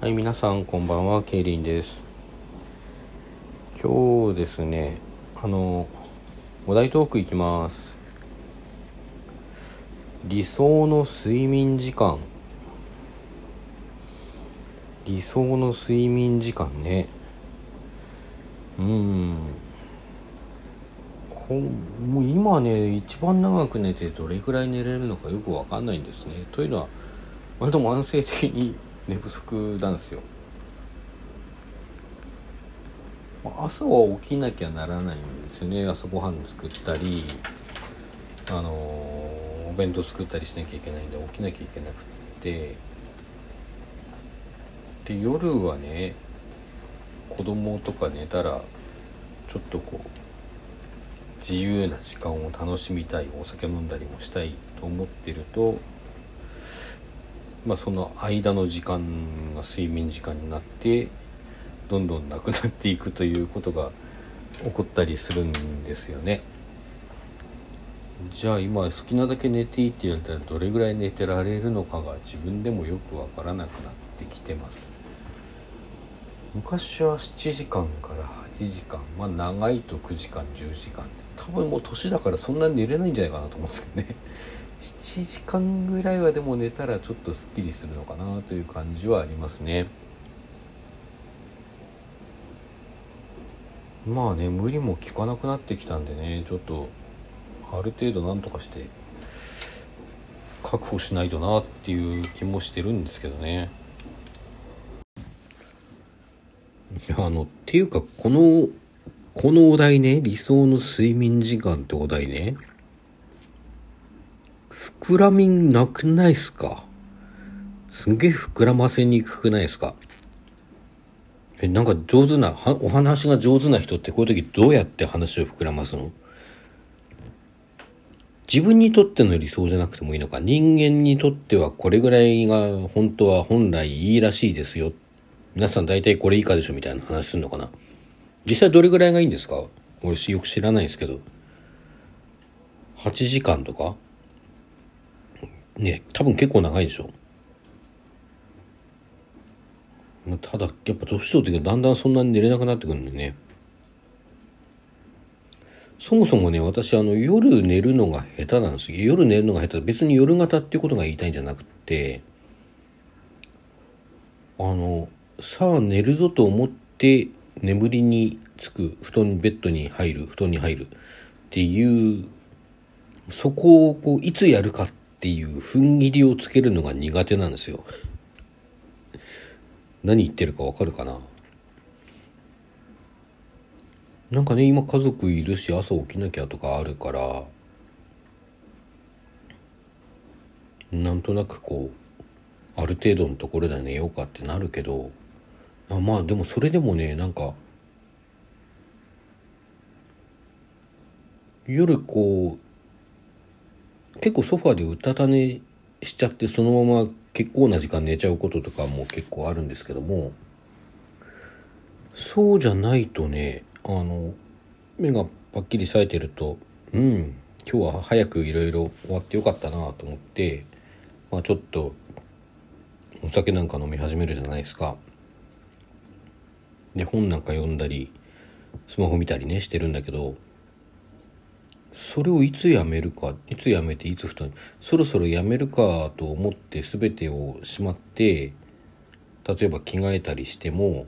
はい、皆さんこんばんは、ケイリンです。今日ですね、あの、お題トークいきます。理想の睡眠時間。理想の睡眠時間ね。うん。もう今ね、一番長く寝てどれくらい寝れるのかよくわかんないんですね。というのは、割と慢性的に寝不足なんですよ。朝は起きなきゃならないんですよね。朝ごはん作ったりあのお弁当作ったりしなきゃいけないんで起きなきゃいけなくって。で夜はね子供とか寝たらちょっとこう自由な時間を楽しみたいお酒飲んだりもしたいと思ってるとまあ、その間の時間が睡眠時間になってどんどんなくなっていくということが起こったりするんですよね。じゃあ今好きなだけ寝ていいって言われたらどれぐらい寝てられるのかが自分でもよくわからなくなってきてます。昔は7時間から8時間まあ長いと9時間10時間多分もう年だからそんなに寝れないんじゃないかなと思うんですけどね。7時間ぐらいはでも寝たらちょっとすっきりするのかなという感じはありますね。まあね無理も効かなくなってきたんでねちょっとある程度なんとかして確保しないとなっていう気もしてるんですけどね。いやあのっていうかこのこのお題ね理想の睡眠時間ってお題ね。膨らみなくないっすか？すげえ膨らませにくくないですか？え、なんか上手な、お話が上手な人ってこういう時どうやって話を膨らますの？自分にとっての理想じゃなくてもいいのか？人間にとってはこれぐらいが本当は本来いいらしいですよ。皆さん大体これ以下でしょみたいな話するのかな？実際どれぐらいがいいんですか？俺よく知らないですけど。8時間とか？ね多分結構長いでしょ。ただやっぱ年取ってだんだんそんなに寝れなくなってくるんでね。そもそもね私あの夜寝るのが下手なんですよ。夜寝るのが下手別に夜型っていうことが言いたいんじゃなくてあのさあ寝るぞと思って眠りにつく布団ベッドに入る布団に入るっていうそこをこういつやるかっていう踏ん切りをつけるのが苦手なんですよ。何言ってるかわかるかな？なんかね今家族いるし朝起きなきゃとかあるからなんとなくこうある程度のところで寝ようかってなるけどあまあでもそれでもねなんか夜こう結構ソファーでうたた寝しちゃってそのまま結構な時間寝ちゃうこととかも結構あるんですけどもそうじゃないとねあの目がパッキリ冴えてるとうん今日は早くいろいろ終わってよかったなと思って、まあ、ちょっとお酒なんか飲み始めるじゃないですか。で本なんか読んだりスマホ見たりねしてるんだけどそれをいつやめるかいつやめていつ布団そろそろやめるかと思って全てをしまって例えば着替えたりしても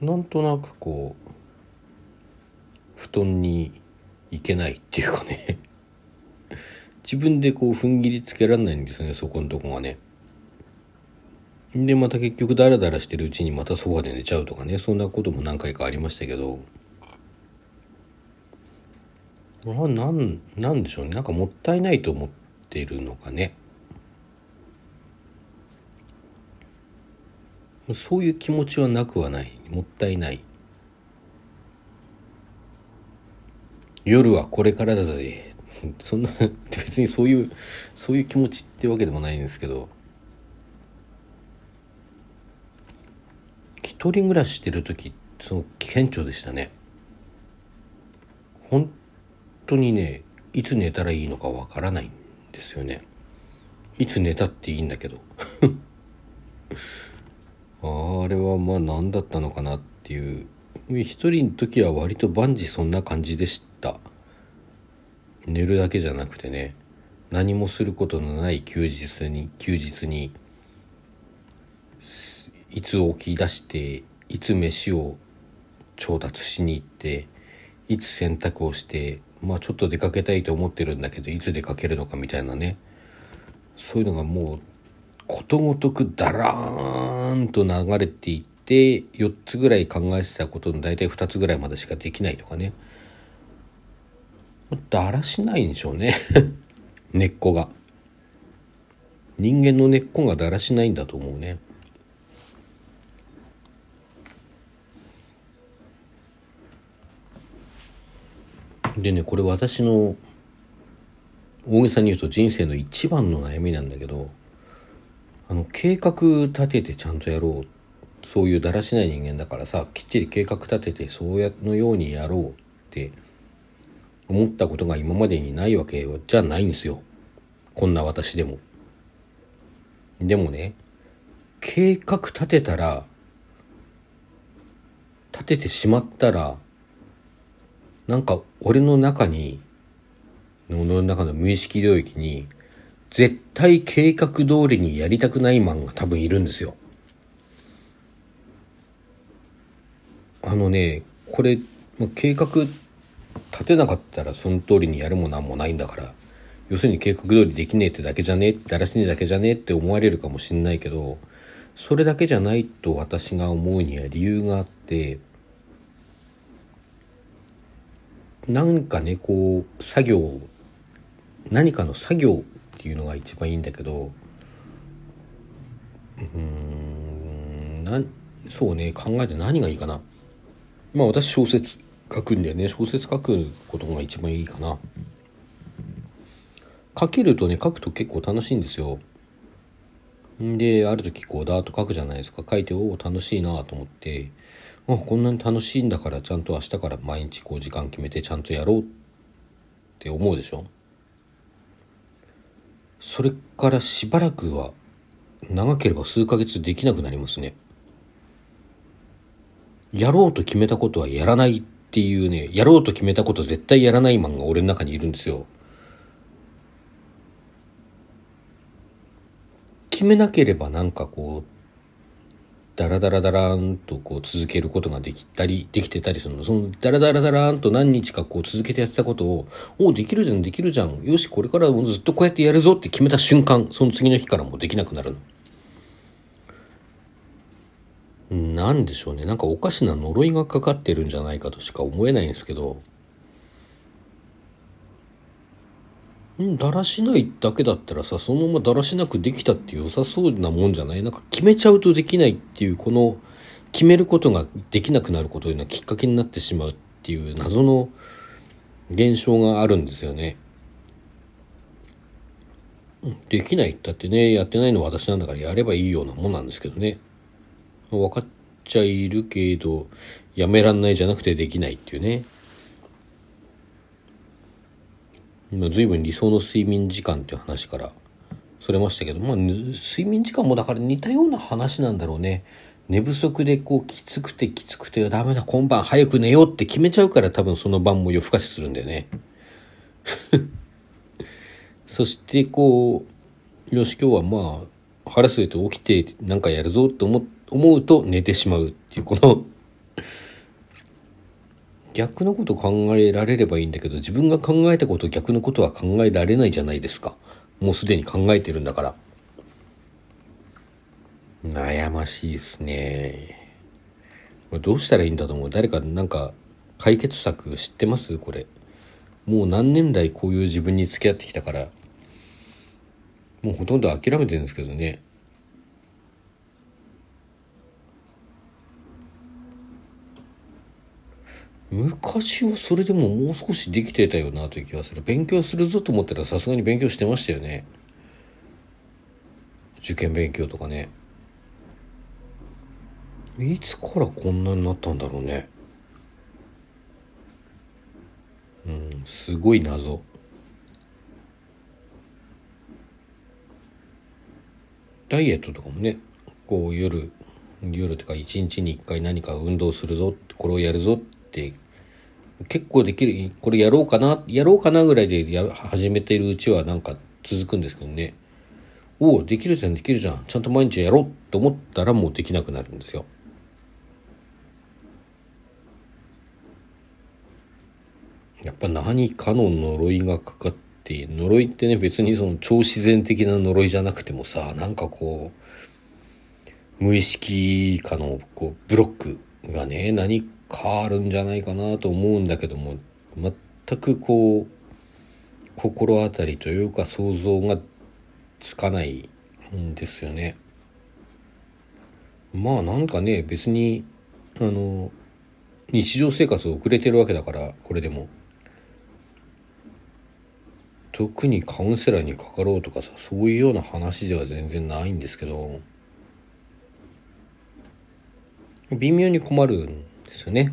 なんとなくこう布団に行けないっていうかね。自分でこう踏ん切りつけられないんですよねそこのとこがね。でまた結局ダラダラしてるうちにまたソファで寝ちゃうとかねそんなことも何回かありましたけど。あなんなんでしょうね。なんかもったいないと思ってるのかね。そういう気持ちはなくはない。もったいない。夜はこれからだぜ。そんな別にそういうそういう気持ちってわけでもないんですけど。一人暮らししてる時その顕著でしたね。本当にねいつ寝たらいいのかわからないんですよね。いつ寝たっていいんだけど。あれはまあ何だったのかなっていう。一人の時は割と万事そんな感じでした。寝るだけじゃなくてね何もすることのない休日に休日にいつ起き出していつ飯を調達しに行っていつ洗濯をしてまあちょっと出かけたいと思ってるんだけどいつ出かけるのかみたいなね。そういうのがもうことごとくだらーんと流れていって4つぐらい考えてたことの大体2つぐらいまでしかできないとかね。だらしないんでしょうね。根っこが。人間の根っこがだらしないんだと思うね。でねこれ私の大げさに言うと人生の一番の悩みなんだけどあの計画立ててちゃんとやろう。そういうだらしない人間だからさきっちり計画立ててそうやのようにやろうって思ったことが今までにないわけじゃないんですよ。こんな私でも。でもね計画立てたら立ててしまったらなんか俺の中に俺の中の無意識領域に絶対計画通りにやりたくないマンが多分いるんですよ。あのね、これ、計画立てなかったらその通りにやるもなんもないんだから、要するに計画通りできねえってだけじゃねえ、だらしねえだけじゃねえって思われるかもしんないけど、それだけじゃないと私が思うには理由があって、なんかねこう作業何かの作業っていうのが一番いいんだけどうんなそうね考えて何がいいかな。まあ私小説書くんだよね。小説書くことが一番いいかな。書けるとね書くと結構楽しいんですよ。である時こうダーッと書くじゃないですか。書いておお楽しいなと思って。あこんなに楽しいんだからちゃんと明日から毎日こう時間決めてちゃんとやろうって思うでしょ？それからしばらくは長ければ数ヶ月できなくなりますね。やろうと決めたことはやらないっていうねやろうと決めたこと絶対やらないマンが俺の中にいるんですよ。決めなければなんかこうダラダラダラーンとこう続けることができたり、できてたりするの。そのダラダラダラーンと何日かこう続けてやってたことを、おお、できるじゃん、できるじゃん。よし、これからずっとこうやってやるぞって決めた瞬間、その次の日からもうできなくなるの。なんでしょうね。なんかおかしな呪いがかかってるんじゃないかとしか思えないんですけど、だらしないだけだったらさ、そのままだらしなくできたって良さそうなもんじゃない？なんか決めちゃうとできないっていう、この、決めることができなくなることがきっかけになってしまうっていう謎の現象があるんですよね。できないったってね、やってないのは私なんだからやればいいようなもんなんですけどね。分かっちゃいるけど、やめらんないじゃなくてできないっていうね。今随分理想の睡眠時間っていう話からそれましたけど、まあ、睡眠時間もだから似たような話なんだろうね。寝不足でこうきつくてきつくてダメだ今晩早く寝ようって決めちゃうから多分その晩も夜更かしするんだよね。そしてこう、よし今日はまあ腹すいて起きてなんかやるぞって思思うと寝てしまうっていうこの逆のこと考えられればいいんだけど、自分が考えたこと逆のことは考えられないじゃないですか。もうすでに考えてるんだから。悩ましいですね。これどうしたらいいんだと思う？誰かなんか解決策知ってます？これ。もう何年来こういう自分に付き合ってきたから、もうほとんど諦めてるんですけどね。昔はそれでももう少しできてたよなという気がする。勉強するぞと思ったらさすがに勉強してましたよね。受験勉強とかね。いつからこんなになったんだろうね。うんすごい謎。ダイエットとかもねこう夜夜とか一日に一回何か運動するぞこれをやるぞって結構できるこれやろうかなやろうかなぐらいでや始めているうちはなんか続くんですけどね。おおできるじゃんできるじゃん。ちゃんと毎日やろうと思ったらもうできなくなるんですよ。やっぱ何かの呪いがかかって呪いってね別にその超自然的な呪いじゃなくてもさなんかこう無意識下のこうブロックがね何かあるんじゃないかなと思うんだけども全くこう心当たりというか想像がつかないんですよね。まあなんかね別にあの日常生活を送れてるわけだからこれでも。特にカウンセラーにかかろうとかさそういうような話では全然ないんですけど微妙に困るんですよね。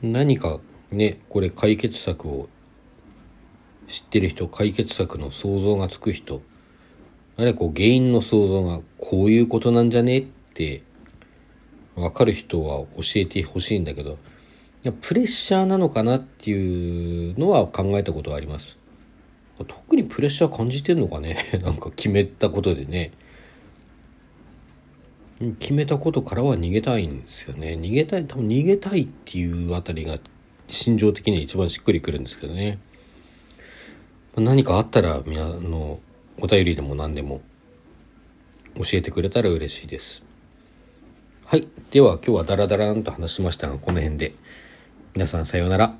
何かねこれ解決策を知ってる人解決策の想像がつく人あれこう原因の想像がこういうことなんじゃねって分かる人は教えてほしいんだけどプレッシャーなのかなっていうのは考えたことはあります特にプレッシャー感じてんのかね？なんか決めたことでね決めたことからは逃げたいんですよね逃げたい多分逃げたいっていうあたりが心情的には一番しっくりくるんですけどね何かあったら皆のお便りでも何でも教えてくれたら嬉しいですはい。では今日はダラダランと話しましたが、この辺で。皆さんさようなら。